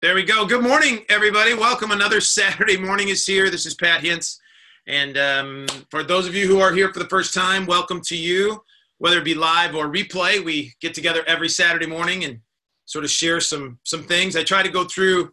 There we go. Good morning, everybody. Welcome. Another Saturday morning is here. This is Pat Hintze. And um, for those of you who are here for the first time, welcome to you. Whether it be live or replay, we get together every Saturday morning and sort of share some some things. I try to go through.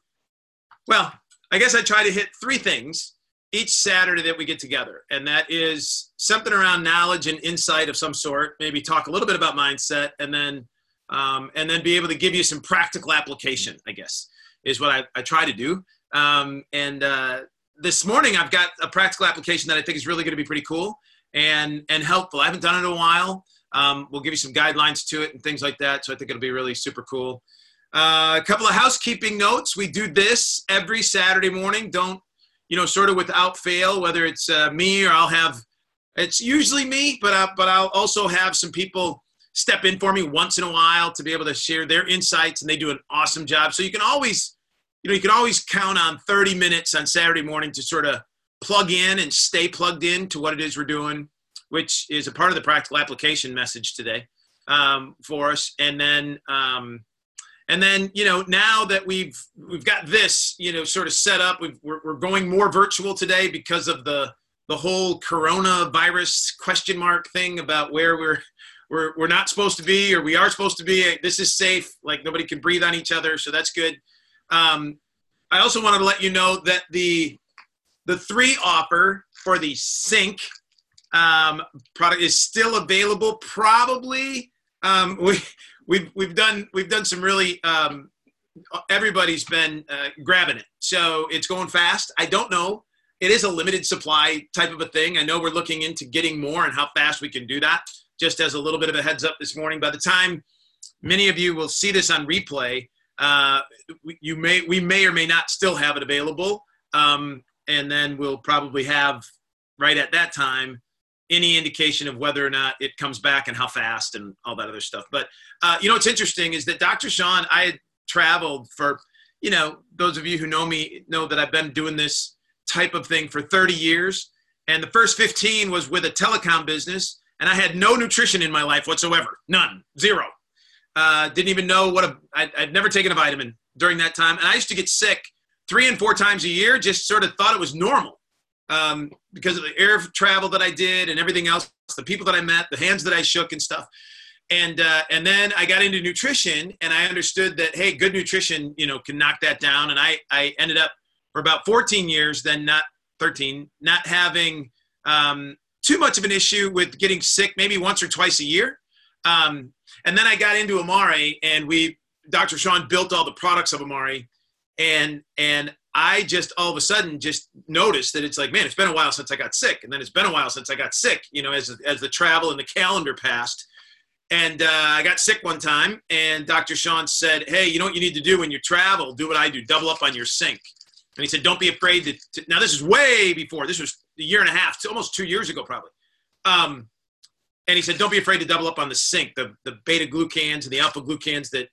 Well, I guess I try to hit three things each Saturday that we get together, and that is something around knowledge and insight of some sort. Maybe talk a little bit about mindset, and then um, and then be able to give you some practical application. I guess is what I, I try to do. Um, and uh, this morning, I've got a practical application that I think is really going to be pretty cool and and helpful. I haven't done it in a while. Um, we'll give you some guidelines to it and things like that. So I think it'll be really super cool. Uh, a couple of housekeeping notes. We do this every Saturday morning. Don't you know, sort of without fail, whether it's uh, me or I'll have. It's usually me, but I, but I'll also have some people step in for me once in a while to be able to share their insights, and they do an awesome job. So you can always you know, you can always count on 30 minutes on Saturday morning to sort of plug in and stay plugged in to what it is we're doing, which is a part of the practical application message today um, for us. And then, um, and then, you know, now that we've we've got this, you know, sort of set up, we are we're going more virtual today because of the the whole coronavirus question mark thing about where we're we're we're not supposed to be or we are supposed to be. This is safe. Like nobody can breathe on each other, so that's good. Um, I also wanted to let you know that the the three offer for the sync um, product is still available. Probably um, we we've we've done we've done some really um, everybody's been uh, grabbing it, so it's going fast. I don't know. It is a limited supply type of a thing. I know we're looking into getting more and how fast we can do that. Just as a little bit of a heads up this morning. By the time many of you will see this on replay, uh, you may we may or may not still have it available, um, and then we'll probably have right at that time any indication of whether or not it comes back and how fast and all that other stuff. But uh, you know what's interesting is that Dr. Shawn, I had traveled for you know those of you who know me know that I've been doing this type of thing for 30 years, and the first 15 was with a telecom business, and I had no nutrition in my life whatsoever, none, zero. Uh, didn't even know what I'd never taken a vitamin during that time, and I used to get sick three and four times a year. Just sort of thought it was normal um, because of the air travel that I did and everything else, the people that I met, the hands that I shook and stuff. And uh, and then I got into nutrition, and I understood that hey, good nutrition, you know, can knock that down. And I I ended up for about 14 years, then not 13, not having um, too much of an issue with getting sick, maybe once or twice a year. Um, and then I got into Amare, and we, Dr. Shawn built all the products of Amare, and and I just all of a sudden just noticed that it's like, man, it's been a while since I got sick, and then it's been a while since I got sick. You know, as as the travel and the calendar passed, and uh, I got sick one time, and Dr. Shawn said, hey, you know what you need to do when you travel? Do what I do, double up on your sync. And he said, don't be afraid to, now this is way before. This was a year and a half, almost two years ago, probably. Um, and he said, don't be afraid to double up on the sync, the, the beta glucans and the alpha glucans that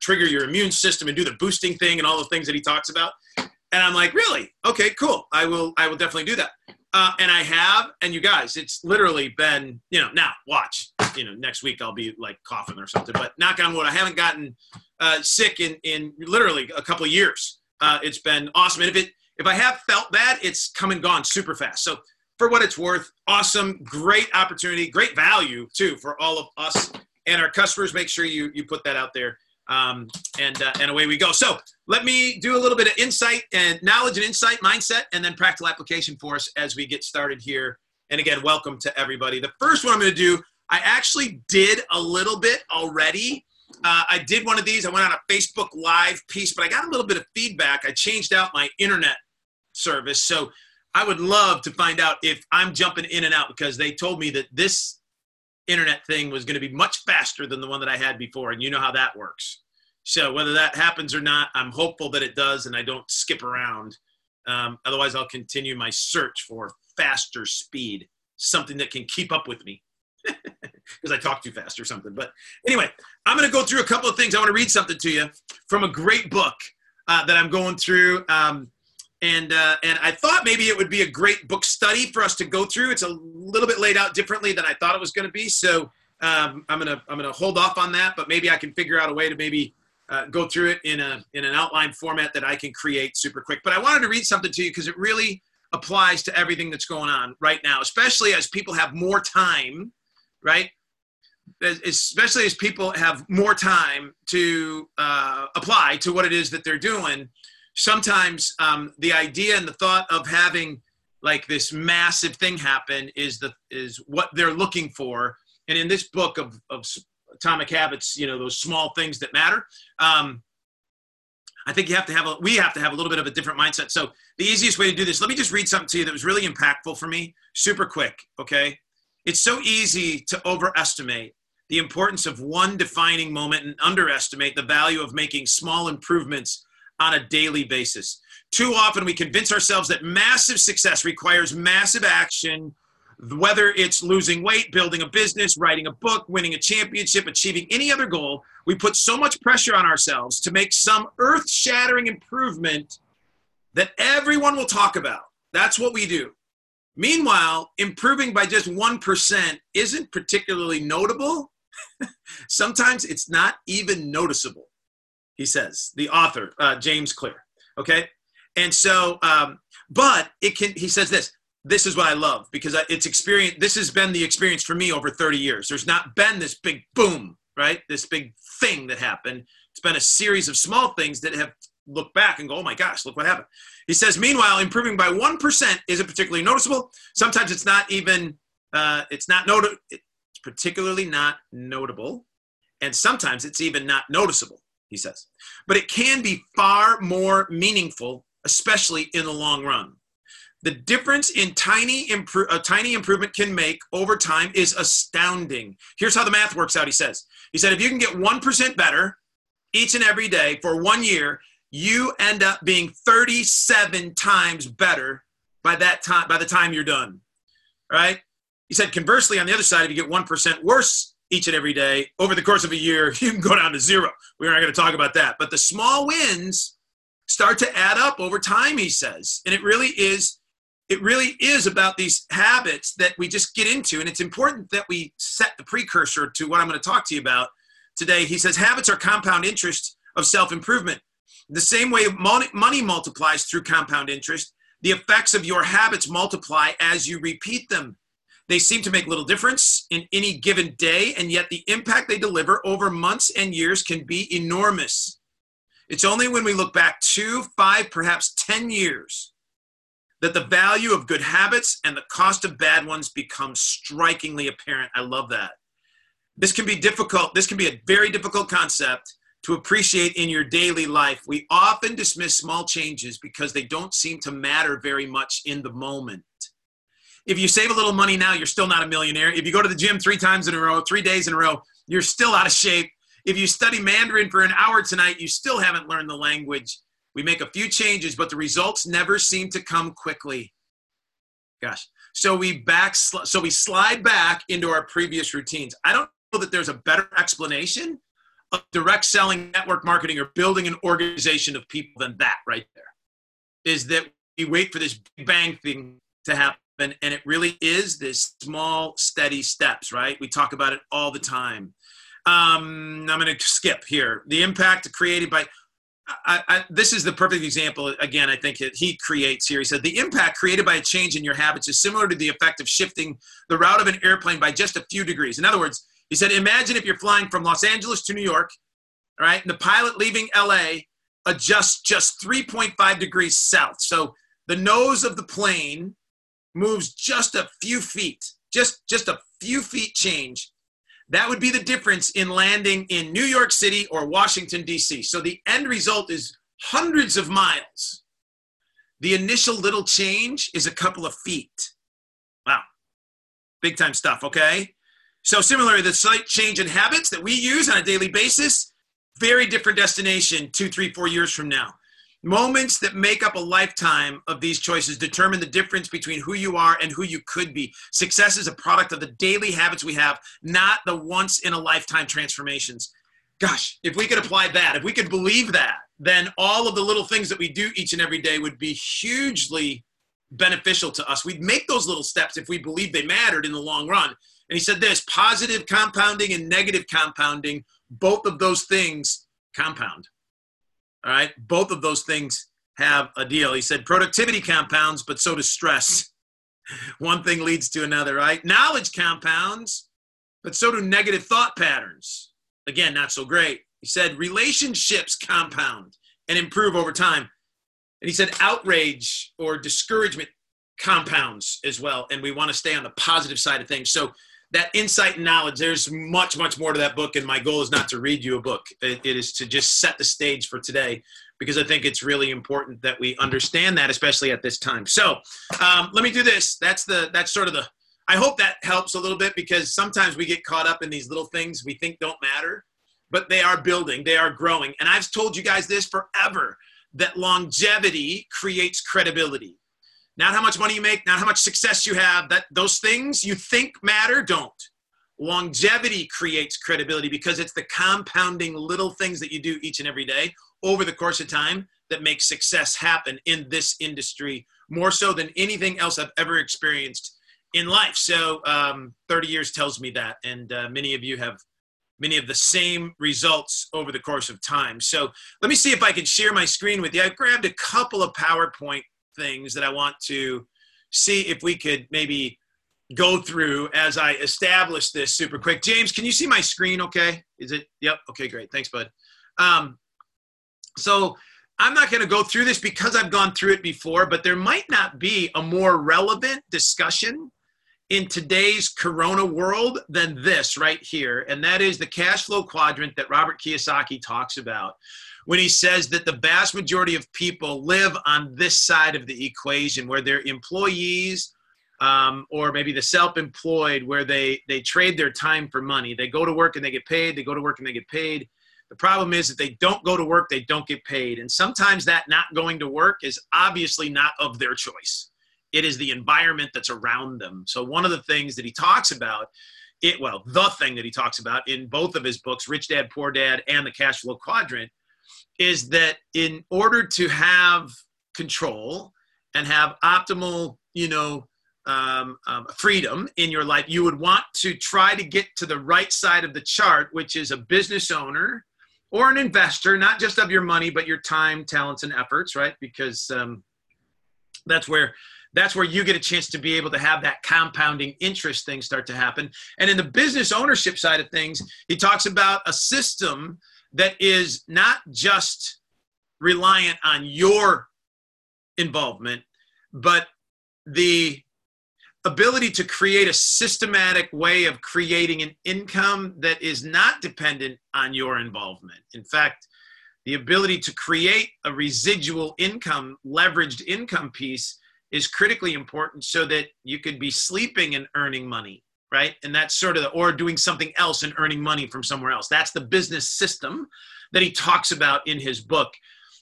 trigger your immune system and do the boosting thing and all the things that he talks about. And I'm like, really? Okay, cool. I will, I will definitely do that. Uh, and I have, and you guys, it's literally been, you know, now watch, you know, next week I'll be like coughing or something, but knock on wood, I haven't gotten uh, sick in, in literally a couple years. Uh, it's been awesome. And if it, if I have felt bad, it's come and gone super fast. So for what it's worth, awesome, great opportunity, great value too for all of us and our customers. Make sure you you put that out there, um, and uh, and away we go. So let me do a little bit of insight and knowledge and insight mindset, and then practical application for us as we get started here. And again, welcome to everybody. The first one I'm going to do, I actually did a little bit already. Uh, I did one of these. I went on a Facebook Live piece, but I got a little bit of feedback. I changed out my internet service, so I would love to find out if I'm jumping in and out because they told me that this internet thing was going to be much faster than the one that I had before. And you know how that works. So whether that happens or not, I'm hopeful that it does and I don't skip around. Um, otherwise, I'll continue my search for faster speed, something that can keep up with me because I talk too fast or something. But anyway, I'm going to go through a couple of things. I want to read something to you from a great book uh, that I'm going through. Um, and uh, and I thought maybe it would be a great book study for us to go through. It's a little bit laid out differently than I thought it was going to be, so um, I'm gonna I'm gonna hold off on that. But maybe I can figure out a way to maybe uh, go through it in a in an outline format that I can create super quick. But I wanted to read something to you because it really applies to everything that's going on right now, especially as people have more time, right? Especially as people have more time to uh, apply to what it is that they're doing. Sometimes um, the idea and the thought of having like this massive thing happen is the is what they're looking for. And in this book of, of atomic habits, you know, those small things that matter. Um, I think you have to have a, we have to have a little bit of a different mindset. So the easiest way to do this, let me just read something to you that was really impactful for me, super quick. Okay. It's so easy to overestimate the importance of one defining moment and underestimate the value of making small improvements on a daily basis. Too often we convince ourselves that massive success requires massive action whether it's losing weight, building a business, writing a book, winning a championship, achieving any other goal, we put so much pressure on ourselves to make some earth shattering improvement that everyone will talk about. That's what we do. Meanwhile, improving by just 1% isn't particularly notable. Sometimes it's not even noticeable, he says, the author, uh, James Clear. Okay? And so, um, but it can, he says this this is what I love because it's experience. This has been the experience for me over 30 years. There's not been this big boom, right? This big thing that happened. It's been a series of small things that have looked back and go, oh my gosh, look what happened. He says, meanwhile, improving by 1% isn't particularly noticeable. Sometimes it's not even, uh, it's not notable. It's particularly not notable. And sometimes it's even not noticeable, he says. But it can be far more meaningful, especially in the long run. The difference in tiny impro- a tiny improvement can make over time is astounding. Here's how the math works out, he says. He said if you can get 1% better each and every day for one year, you end up being 37 times better by that time by the time you're done. Right? He said conversely on the other side if you get 1% worse each and every day over the course of a year, you can go down to zero. We're not going to talk about that. But the small wins start to add up over time, he says. And it really is it really is about these habits that we just get into. And it's important that we set the precursor to what I'm going to talk to you about today. He says habits are compound interest of self improvement. The same way money multiplies through compound interest, the effects of your habits multiply as you repeat them. They seem to make little difference in any given day, and yet the impact they deliver over months and years can be enormous. It's only when we look back two, five, perhaps 10 years that the value of good habits and the cost of bad ones becomes strikingly apparent. I love that. This can be difficult. This can be a very difficult concept to appreciate in your daily life. We often dismiss small changes because they don't seem to matter very much in the moment. If you save a little money now, you're still not a millionaire. If you go to the gym three times in a row, three days in a row, you're still out of shape. If you study Mandarin for an hour tonight, you still haven't learned the language. We make a few changes, but the results never seem to come quickly. Gosh. So we back so we slide back into our previous routines. I don't know that there's a better explanation of direct selling, network marketing, or building an organization of people than that right there. Is that we wait for this big bang thing to happen, and and it really is this small, steady steps, right? We talk about it all the time. Um, I'm going to skip here. The impact created by I, I, this is the perfect example. Again, I think he creates here. He said the impact created by a change in your habits is similar to the effect of shifting the route of an airplane by just a few degrees. In other words, he said, imagine if you're flying from Los Angeles to New York, right and the pilot leaving LA adjusts just 3.5 degrees south. So the nose of the plane moves just a few feet, just just a few feet change that would be the difference in landing in New York City or Washington, D.C. So the end result is hundreds of miles. The initial little change is a couple of feet. Wow. Big time stuff, okay? So, similarly, the slight change in habits that we use on a daily basis, very different destination two, three, four years from now. Moments that make up a lifetime of these choices determine the difference between who you are and who you could be. Success is a product of the daily habits we have, not the once in a lifetime transformations. Gosh, if we could apply that, if we could believe that, then all of the little things that we do each and every day would be hugely beneficial to us. We'd make those little steps if we believe they mattered in the long run. And he said this positive compounding and negative compounding, both of those things compound. All right. Both of those things have a deal. He said productivity compounds, but so does stress. One thing leads to another, right? Knowledge compounds, but so do negative thought patterns. Again, not so great. He said relationships compound and improve over time. And he said outrage or discouragement compounds as well. And we want to stay on the positive side of things. So that insight and knowledge, there's much, much more to that book. And my goal is not to read you a book. it, it is to just set the stage for today because I think it's really important that we understand that, especially at this time. So um, let me do this. That's the, that's sort of the, I hope that helps a little bit because sometimes we get caught up in these little things we think don't matter, but they are building, they are growing. And I've told you guys this forever that longevity creates credibility not how much money you make, not how much success you have. That those things you think matter don't. Longevity creates credibility because it's the compounding little things that you do each and every day over the course of time that make success happen in this industry more so than anything else I've ever experienced in life. So, um, 30 years tells me that, and uh, many of you have many of the same results over the course of time. So, let me see if I can share my screen with you. I've grabbed a couple of PowerPoint things that I want to see if we could maybe go through as I establish this super quick. James, can you see my screen okay? Is it? Yep. Okay, great. Thanks, bud. Um, so I'm not going to go through this because I've gone through it before, but there might not be a more relevant discussion in today's corona world than this right here. And that is the cash flow quadrant that Robert Kiyosaki talks about when he says that the vast majority of people live on this side of the equation where they're employees um, or maybe the self-employed where they they trade their time for money. They go to work and they get paid they go to work and they get paid. The problem is that they don't go to work they don't get paid. And sometimes that not going to work is obviously not of their choice. It is the environment that's around them. So one of the things that he talks about it well the thing that he talks about in both of his books rich dad poor dad and the cash flow quadrant is that in order to have control and have optimal, you know, um, um, freedom in your life, you would want to try to get to the right side of the chart, which is a business owner or an investor, not just of your money, but your time, talents, and efforts, right? Because um, that's where that's where you get a chance to be able to have that compounding interest thing start to happen. And in the business ownership side of things, he talks about a system that is not just reliant on your involvement, but the ability to create a systematic way of creating an income that is not dependent on your involvement. In fact, the ability to create a residual income, leveraged income piece is critically important so that you could be sleeping and earning money right? And that's sort of the, or doing something else and earning money from somewhere else. That's the business system that he talks about in his book.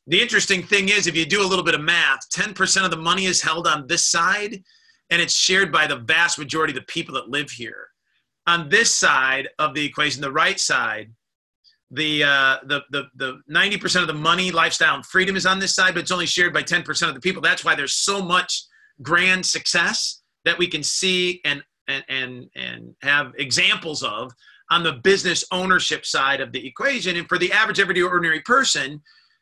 The interesting thing is, if you do a little bit of math, 10% of the money is held on this side, and it's shared by the vast majority of the people that live here. On this side of the equation, the right side, the uh, the the the 90% of the money, lifestyle, and freedom is on this side, but it's only shared by 10% of the people. That's why there's so much grand success that we can see and and, and, and have examples of on the business ownership side of the equation. And for the average, everyday, ordinary person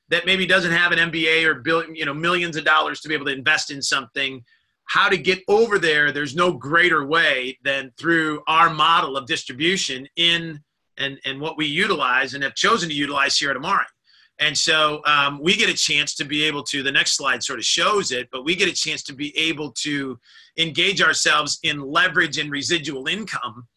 that maybe doesn't have an MBA or billion, you know, millions of dollars to be able to invest in something, how to get over there, there's no greater way than through our model of distribution in and, and what we utilize and have chosen to utilize here at Amare. And so um, we get a chance to be able to, the next slide sort of shows it, but we get a chance to be able to engage ourselves in leverage and residual income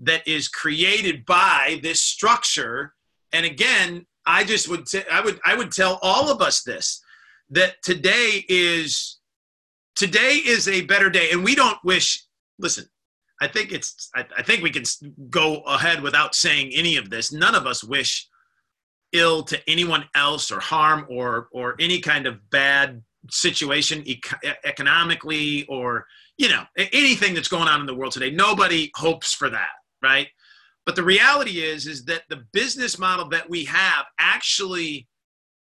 that is created by this structure. And again, I just would say, I would, I would tell all of us this, that today is, today is a better day. And we don't wish, listen, I think it's, I, I think we can go ahead without saying any of this. None of us wish ill to anyone else or harm or or any kind of bad situation economically or you know anything that's going on in the world today. Nobody hopes for that right? But the reality is is that the business model that we have actually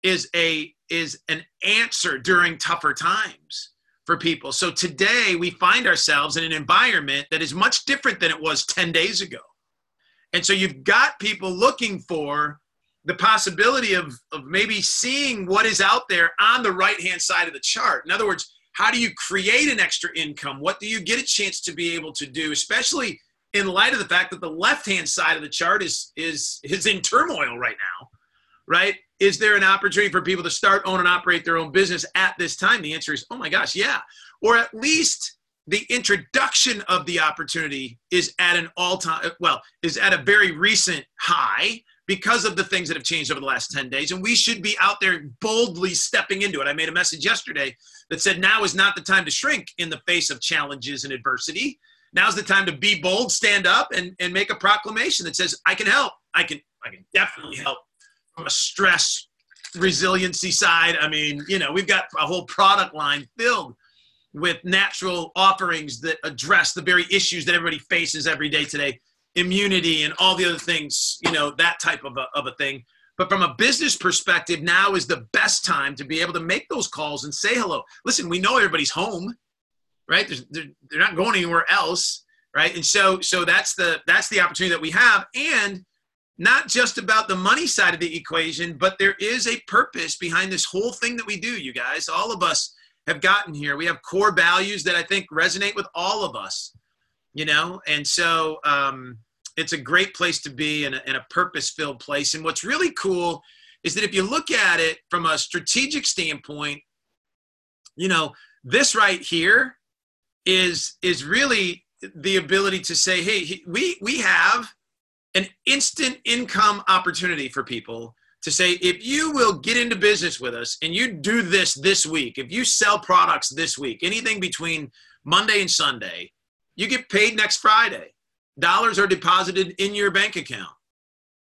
is a is an answer during tougher times for people. So today we find ourselves in an environment that is much different than it was 10 days ago. And so you've got people looking for the possibility of, of maybe seeing what is out there on the right hand side of the chart. In other words, how do you create an extra income? What do you get a chance to be able to do, especially in light of the fact that the left hand side of the chart is is is in turmoil right now, right? Is there an opportunity for people to start, own, and operate their own business at this time? The answer is, oh my gosh, yeah. Or at least the introduction of the opportunity is at an all-time well is at a very recent high because of the things that have changed over the last 10 days and we should be out there boldly stepping into it. I made a message yesterday that said now is not the time to shrink in the face of challenges and adversity. Now's the time to be bold stand up and, and make a proclamation that says i can help. I can i can definitely help from a stress resiliency side i mean you know we've got a whole product line filled with natural offerings that address the very issues that everybody faces every day today immunity and all the other things you know that type of a, of a thing. But from a business perspective now is the best time to be able to make those calls and say hello. Listen we know everybody's home right? They're, they're not going anywhere else right? And so so that's the that's the opportunity that we have. And not just about the money side of the equation but there is a purpose behind this whole thing that we do you guys. All of us have gotten here. We have core values that I think resonate with all of us, you know, and so um, it's a great place to be in a, in a purpose filled place. And what's really cool is that if you look at it from a strategic standpoint, you know, this right here is is really the ability to say, hey, we we have an instant income opportunity for people to say if you will get into business with us and you do this this week, if you sell products this week, anything between Monday and Sunday, you get paid next Friday. Dollars are deposited in your bank account.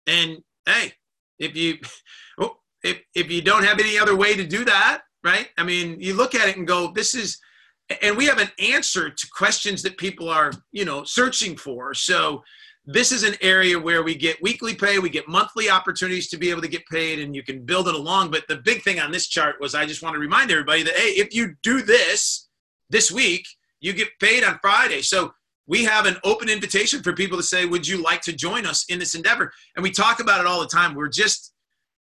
And hey, if you oh, if if you don't have any other way to do that, right? I mean, you look at it and go, this is and we have an answer to questions that people are, you know, searching for. So this is an area where we get weekly pay, we get monthly opportunities to be able to get paid, and you can build it along. But the big thing on this chart was I just want to remind everybody that, hey, if you do this this week, you get paid on Friday. So we have an open invitation for people to say, would you like to join us in this endeavor? And we talk about it all the time. We're just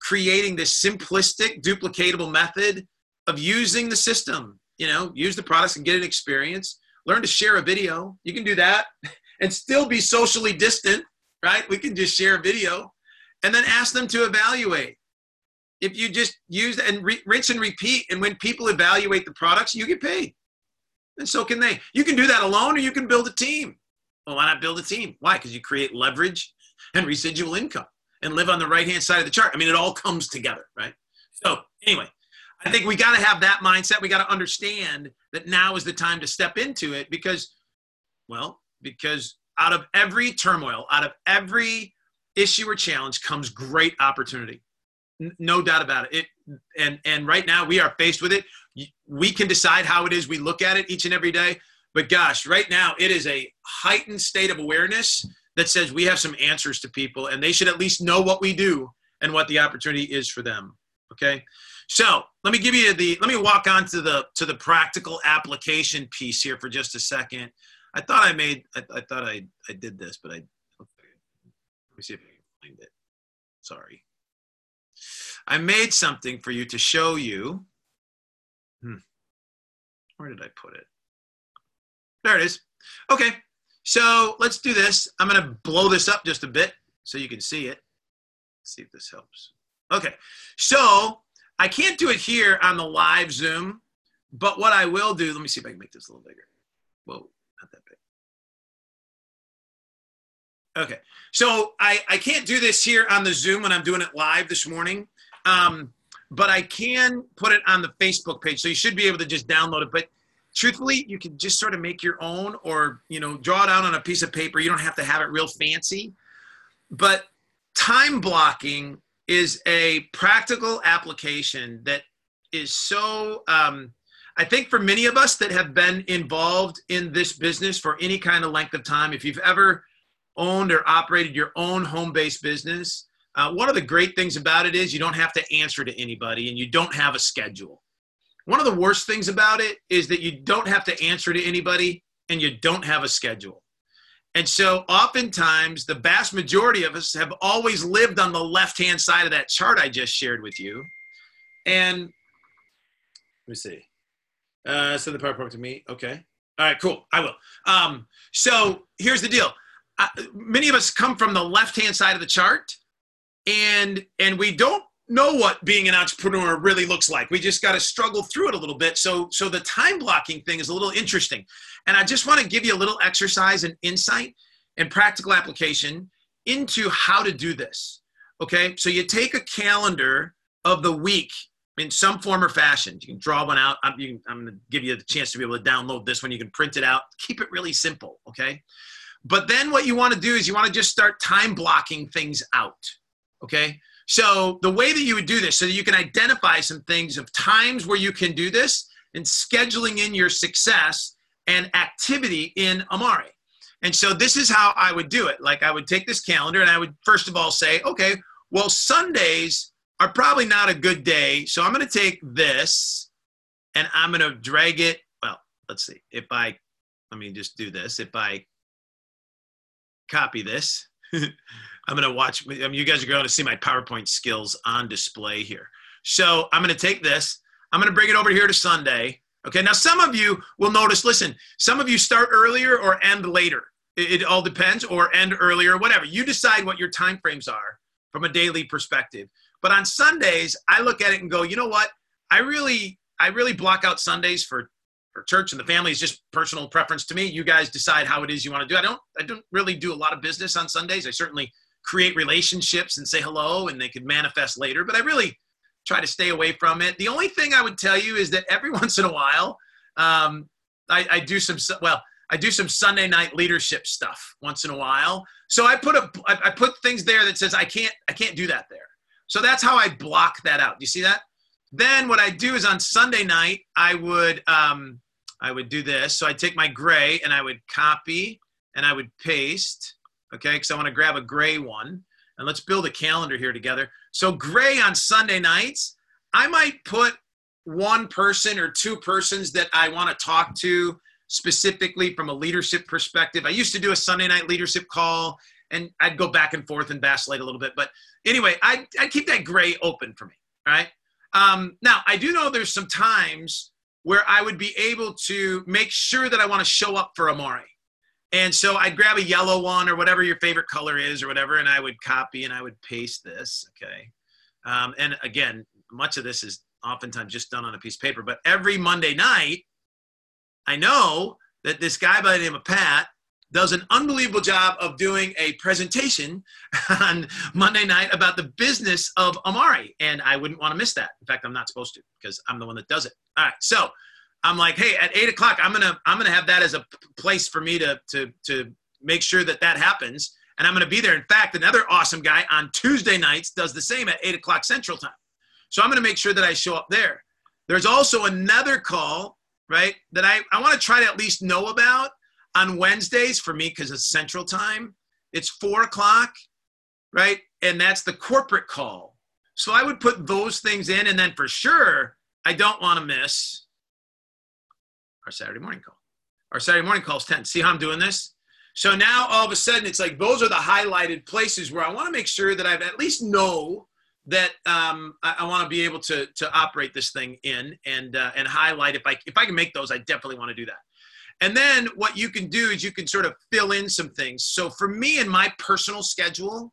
creating this simplistic, duplicatable method of using the system. You know, use the products and get an experience. Learn to share a video. You can do that. and still be socially distant, right? We can just share a video and then ask them to evaluate. If you just use and re- rinse and repeat, and when people evaluate the products, you get paid. And so can they. You can do that alone or you can build a team. Well, why not build a team? Why? Because you create leverage and residual income and live on the right hand side of the chart. I mean, it all comes together, right? So, anyway, I think we got to have that mindset. We got to understand that now is the time to step into it because, well, because out of every turmoil, out of every issue or challenge comes great opportunity. No doubt about it. it. And and right now we are faced with it. We can decide how it is we look at it each and every day. But gosh, right now it is a heightened state of awareness that says we have some answers to people and they should at least know what we do and what the opportunity is for them. Okay. So let me give you the let me walk on to the to the practical application piece here for just a second. I thought I made, I, I thought I, I did this, but I, okay. let me see if I can find it. Sorry. I made something for you to show you. Hmm. Where did I put it? There it is. Okay, so let's do this. I'm going to blow this up just a bit so you can see it. Let's see if this helps. Okay, so I can't do it here on the live Zoom, but what I will do, let me see if I can make this a little bigger. Whoa. Okay. So I, I can't do this here on the Zoom when I'm doing it live this morning, um, but I can put it on the Facebook page. So you should be able to just download it. But truthfully, you can just sort of make your own or, you know, draw it out on a piece of paper. You don't have to have it real fancy. But time blocking is a practical application that is so, um, I think for many of us that have been involved in this business for any kind of length of time, if you've ever owned or operated your own home based business, uh, one of the great things about it is you don't have to answer to anybody and you don't have a schedule. One of the worst things about it is that you don't have to answer to anybody and you don't have a schedule. And so oftentimes the vast majority of us have always lived on the left-hand side of that chart I just shared with you. And let me see. Uh, send the PowerPoint to me. Okay. All right, cool. I will. Um, so here's the deal. Many of us come from the left-hand side of the chart and and we don't know what being an entrepreneur really looks like. We just got to struggle through it a little bit. So so the time blocking thing is a little interesting. And I just want to give you a little exercise and insight and practical application into how to do this. Okay? So you take a calendar of the week in some form or fashion. You can draw one out. I'm, I'm going to give you the chance to be able to download this one. You can print it out. Keep it really simple, okay? But then what you want to do is you want to just start time blocking things out, okay? So the way that you would do this, so that you can identify some things of times where you can do this and scheduling in your success and activity in Amare. And so this is how I would do it. Like I would take this calendar and I would first of all say, okay, well, Sundays are probably not a good day. So I'm going to take this and I'm going to drag it. Well, let's see. If I, let me just do this. If I copy this, I'm going to watch. I mean, you guys are going to see my PowerPoint skills on display here. So I'm going to take this. I'm going to bring it over here to Sunday. Okay. Now, some of you will notice, listen, some of you start earlier or end later. It, it all depends, or end earlier, whatever. You decide what your time frames are from a daily perspective. But on Sundays, I look at it and go, you know what? I really, I really block out Sundays for for church and the family is just personal preference to me. You guys decide how it is you want to do. I don't I don't really do a lot of business on Sundays. I certainly create relationships and say hello and they could manifest later, but I really try to stay away from it. The only thing I would tell you is that every once in a while, um, I, I do some well, I do some Sunday night leadership stuff once in a while. So I put a I put things there that says I can't I can't do that there. So that's how I block that out. Do you see that? Then what I do is on Sunday night I would um, I would do this. So I'd take my gray and I would copy and I would paste. Okay, because I want to grab a gray one. And let's build a calendar here together. So gray on Sunday nights, I might put one person or two persons that I want to talk to specifically from a leadership perspective. I used to do a Sunday night leadership call and I'd go back and forth and vacillate a little bit. But anyway, I, I keep that gray open for me. All right. Um, now, I do know there's some times where I would be able to make sure that I want to show up for Amare. And so I'd grab a yellow one or whatever your favorite color is or whatever, and I would copy and I would paste this. Okay. Um, and again, much of this is oftentimes just done on a piece of paper, but every Monday night, I know that this guy by the name of Pat does an unbelievable job of doing a presentation on Monday night about the business of Amare. And I wouldn't want to miss that. In fact, I'm not supposed to because I'm the one that does it. All right. So I'm like, hey, at eight o'clock, I'm gonna I'm gonna have that as a place for me to to to make sure that that happens, and I'm gonna be there. In fact, another awesome guy on Tuesday nights does the same at eight o'clock Central Time. So I'm gonna make sure that I show up there. There's also another call, right, that I I want to try to at least know about on Wednesdays for me because it's Central Time. It's four o'clock, right? And that's the corporate call. So I would put those things in, and then for sure, I don't want to miss our Saturday morning call. Our Saturday morning call is 10. See how I'm doing this? So now all of a sudden, it's like those are the highlighted places where I want to make sure that I've at least know that um, I, I want to be able to to operate this thing in and uh, and highlight if I if I can make those, I definitely want to do that. And then what you can do is you can sort of fill in some things. So for me in my personal schedule,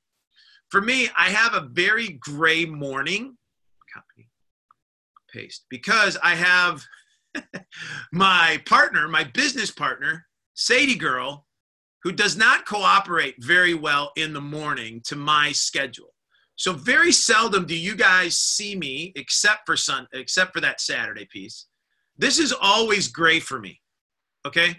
for me, I have a very gray morning. Copy, paste, because I have my partner, my business partner, Sadie Girl, who does not cooperate very well in the morning to my schedule. So very seldom do you guys see me except for sun except for that Saturday piece. This is always gray for me. Okay.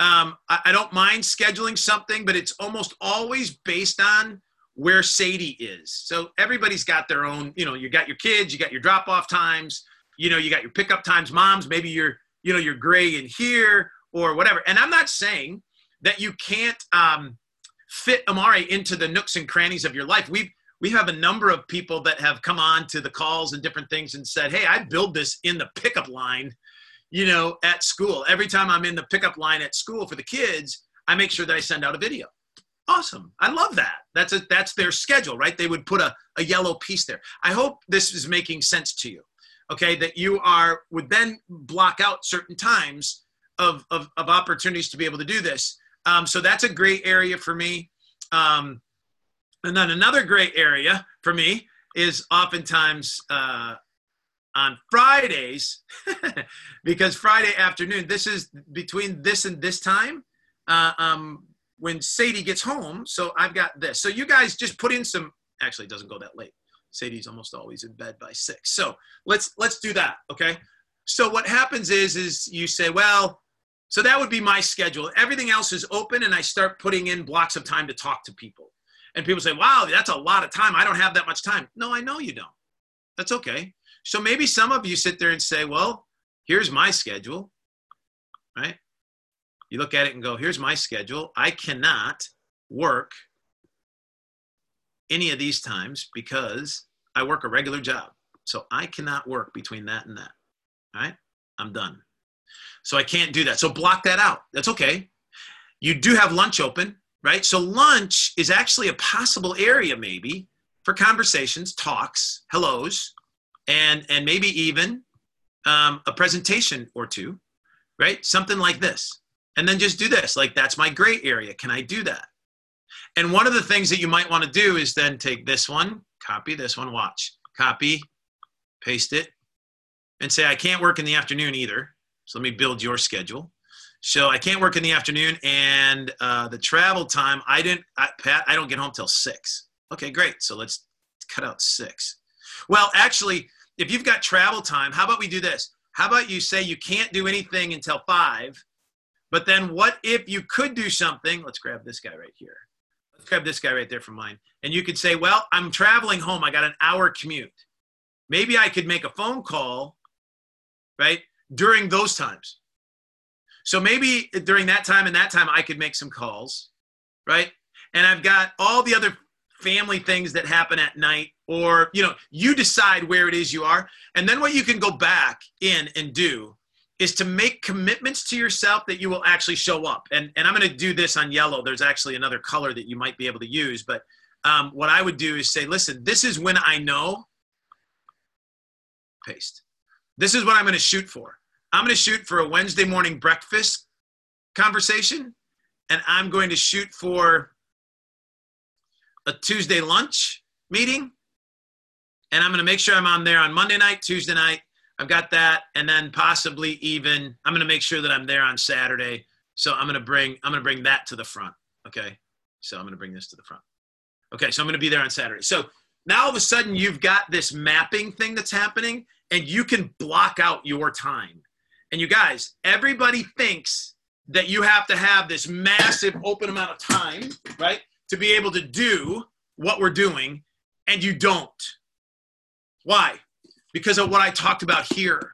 Um, I, I don't mind scheduling something, but it's almost always based on where Sadie is. So everybody's got their own, you know, you got your kids, you got your drop off times, you know, you got your pickup times, moms, maybe you're, you know, you're gray in here or whatever. And I'm not saying that you can't um, fit Amare into the nooks and crannies of your life. We've, we have a number of people that have come on to the calls and different things and said, Hey, I build this in the pickup line you know, at school. Every time I'm in the pickup line at school for the kids, I make sure that I send out a video. Awesome. I love that. That's a that's their schedule, right? They would put a, a yellow piece there. I hope this is making sense to you. Okay, that you are would then block out certain times of of, of opportunities to be able to do this. Um, so that's a great area for me. Um, and then another great area for me is oftentimes uh, on Fridays, because Friday afternoon, this is between this and this time. Uh, um, when Sadie gets home, so I've got this. So you guys just put in some. Actually, it doesn't go that late. Sadie's almost always in bed by six. So let's let's do that. Okay. So what happens is is you say, well, so that would be my schedule. Everything else is open, and I start putting in blocks of time to talk to people. And people say, wow, that's a lot of time. I don't have that much time. No, I know you don't. That's okay. So maybe some of you sit there and say, well, here's my schedule, right? You look at it and go, here's my schedule. I cannot work any of these times because I work a regular job. So I cannot work between that and that. Right? I'm done. So I can't do that. So block that out. That's okay. You do have lunch open, right? So lunch is actually a possible area maybe for conversations, talks, hellos, and and maybe even um, a presentation or two, right? Something like this, and then just do this. Like that's my gray area. Can I do that? And one of the things that you might want to do is then take this one, copy this one, watch, copy, paste it, and say I can't work in the afternoon either. So let me build your schedule. So I can't work in the afternoon, and uh, the travel time I didn't. I, Pat, I don't get home till six. Okay, great. So let's cut out six. Well, actually, if you've got travel time, how about we do this? How about you say you can't do anything until five, but then what if you could do something? Let's grab this guy right here. Let's grab this guy right there from mine. And you could say, well, I'm traveling home. I got an hour commute. Maybe I could make a phone call, right, during those times. So maybe during that time and that time, I could make some calls, right? And I've got all the other family things that happen at night or you know you decide where it is you are. And then what you can go back in and do is to make commitments to yourself that you will actually show up. And, and i'm going to do this on yellow. There's actually another color that you might be able to use. But um, what i would do is say listen this is when i know paste. This is what i'm going to shoot for. I'm going to shoot for a wednesday morning breakfast conversation and i'm going to shoot for a Tuesday lunch meeting. And I'm going to make sure I'm on there on Monday night, Tuesday night. I've got that. And then possibly even, I'm going to make sure that I'm there on Saturday. So I'm going to bring, I'm going to bring that to the front. Okay. So I'm going to bring this to the front. Okay. So I'm going to be there on Saturday. So now all of a sudden you've got this mapping thing that's happening and you can block out your time. And you guys, everybody thinks that you have to have this massive open amount of time, right? To be able to do what we're doing, and you don't. Why? Because of what I talked about here.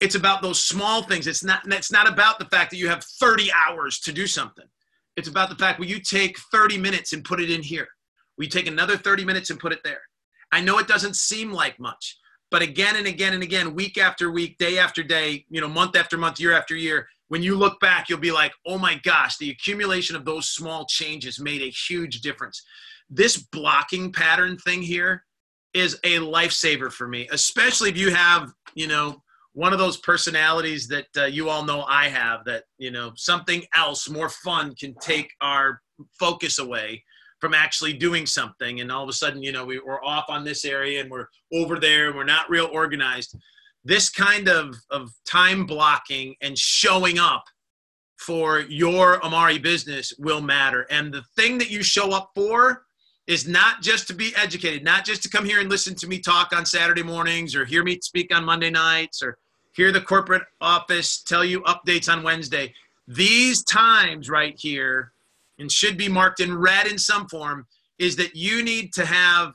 It's about those small things. It's not, it's not about the fact that you have 30 hours to do something. It's about the fact where you take 30 minutes and put it in here. We take another 30 minutes and put it there. I know it doesn't seem like much, but again and again and again, week after week, day after day, you know, month after month, year after year, when you look back, you'll be like, oh my gosh, the accumulation of those small changes made a huge difference. This blocking pattern thing here is a lifesaver for me, especially if you have, you know, one of those personalities that uh, you all know I have that, you know, something else more fun can take our focus away from actually doing something. And all of a sudden, you know, we, we're off on this area and we're over there and we're not real organized this kind of, of time blocking and showing up for your Amare business will matter. And the thing that you show up for is not just to be educated, not just to come here and listen to me talk on Saturday mornings or hear me speak on Monday nights or hear the corporate office tell you updates on Wednesday. These times right here, and should be marked in red in some form, is that you need to have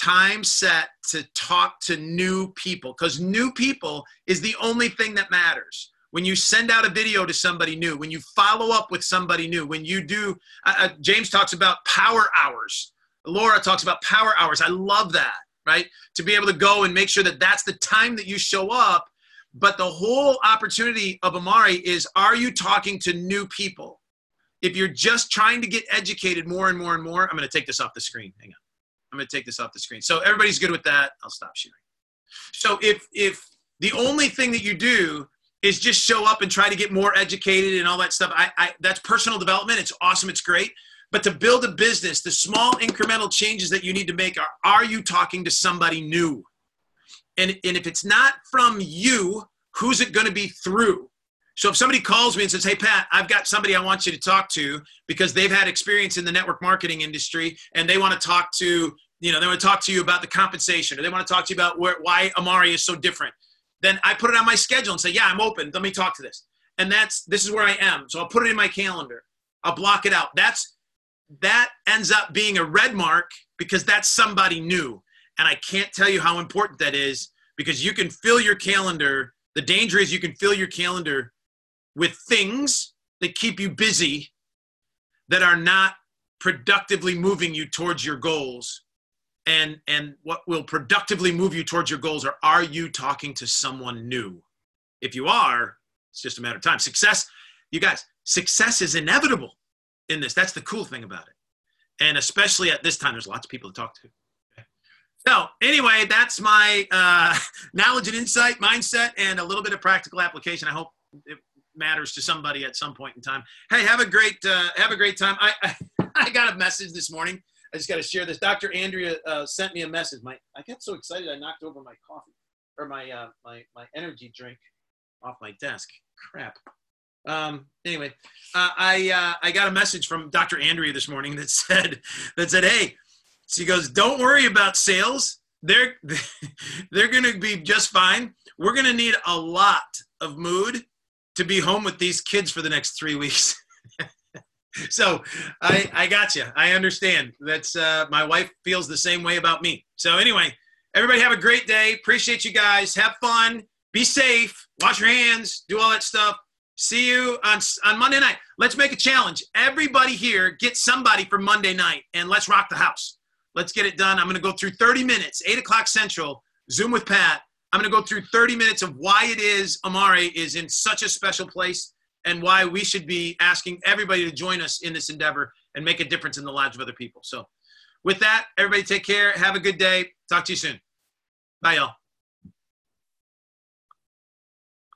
time set to talk to new people because new people is the only thing that matters. When you send out a video to somebody new when you follow up with somebody new when you do uh, uh, james talks about power hours. Laura talks about power hours. I love that right? To be able to go and make sure that that's the time that you show up. But the whole opportunity of amare is are you talking to new people if you're just trying to get educated more and more and more, I'm going to take this off the screen. Hang on. I'm going to take this off the screen. So everybody's good with that. I'll stop sharing. So if if the only thing that you do is just show up and try to get more educated and all that stuff, I, I that's personal development. It's awesome. It's great. But to build a business, the small incremental changes that you need to make are: Are you talking to somebody new? And and if it's not from you, who's it going to be through? So if somebody calls me and says, "Hey Pat, I've got somebody I want you to talk to because they've had experience in the network marketing industry and they want to talk to, you know, they want to talk to you about the compensation or they want to talk to you about where, why Amare is so different." Then I put it on my schedule and say, "Yeah, I'm open. Let me talk to this." And that's this is where I am. So I'll put it in my calendar. I'll block it out. That's that ends up being a red mark because that's somebody new. And I can't tell you how important that is because you can fill your calendar. The danger is you can fill your calendar with things that keep you busy that are not productively moving you towards your goals. And and what will productively move you towards your goals are are you talking to someone new? If you are it's just a matter of time. Success you guys success is inevitable in this. That's the cool thing about it. And especially at this time there's lots of people to talk to. So anyway that's my uh, knowledge and insight mindset and a little bit of practical application. I hope it matters to somebody at some point in time. Hey, have a great uh, have a great time. I, I, I got a message this morning. I just got to share this. Dr. Andrea uh, sent me a message. My I got so excited I knocked over my coffee or my uh, my my energy drink off my desk. Crap. Um, anyway, uh, I uh, I got a message from Dr. Andrea this morning that said that said, hey, she goes, don't worry about sales. They're they're going to be just fine. We're going to need a lot of mood to be home with these kids for the next three weeks. so I, I got you. I understand. That's uh, my wife feels the same way about me. So anyway, everybody have a great day. Appreciate you guys. Have fun. Be safe. Wash your hands. Do all that stuff. See you on on Monday night. Let's make a challenge. Everybody here get somebody for Monday night and let's rock the house. Let's get it done. I'm going to go through 30 minutes, 8 o'clock Central, Zoom with Pat I'm going to go through 30 minutes of why it is Amare is in such a special place and why we should be asking everybody to join us in this endeavor and make a difference in the lives of other people. So, with that, everybody take care. Have a good day. Talk to you soon. Bye, y'all.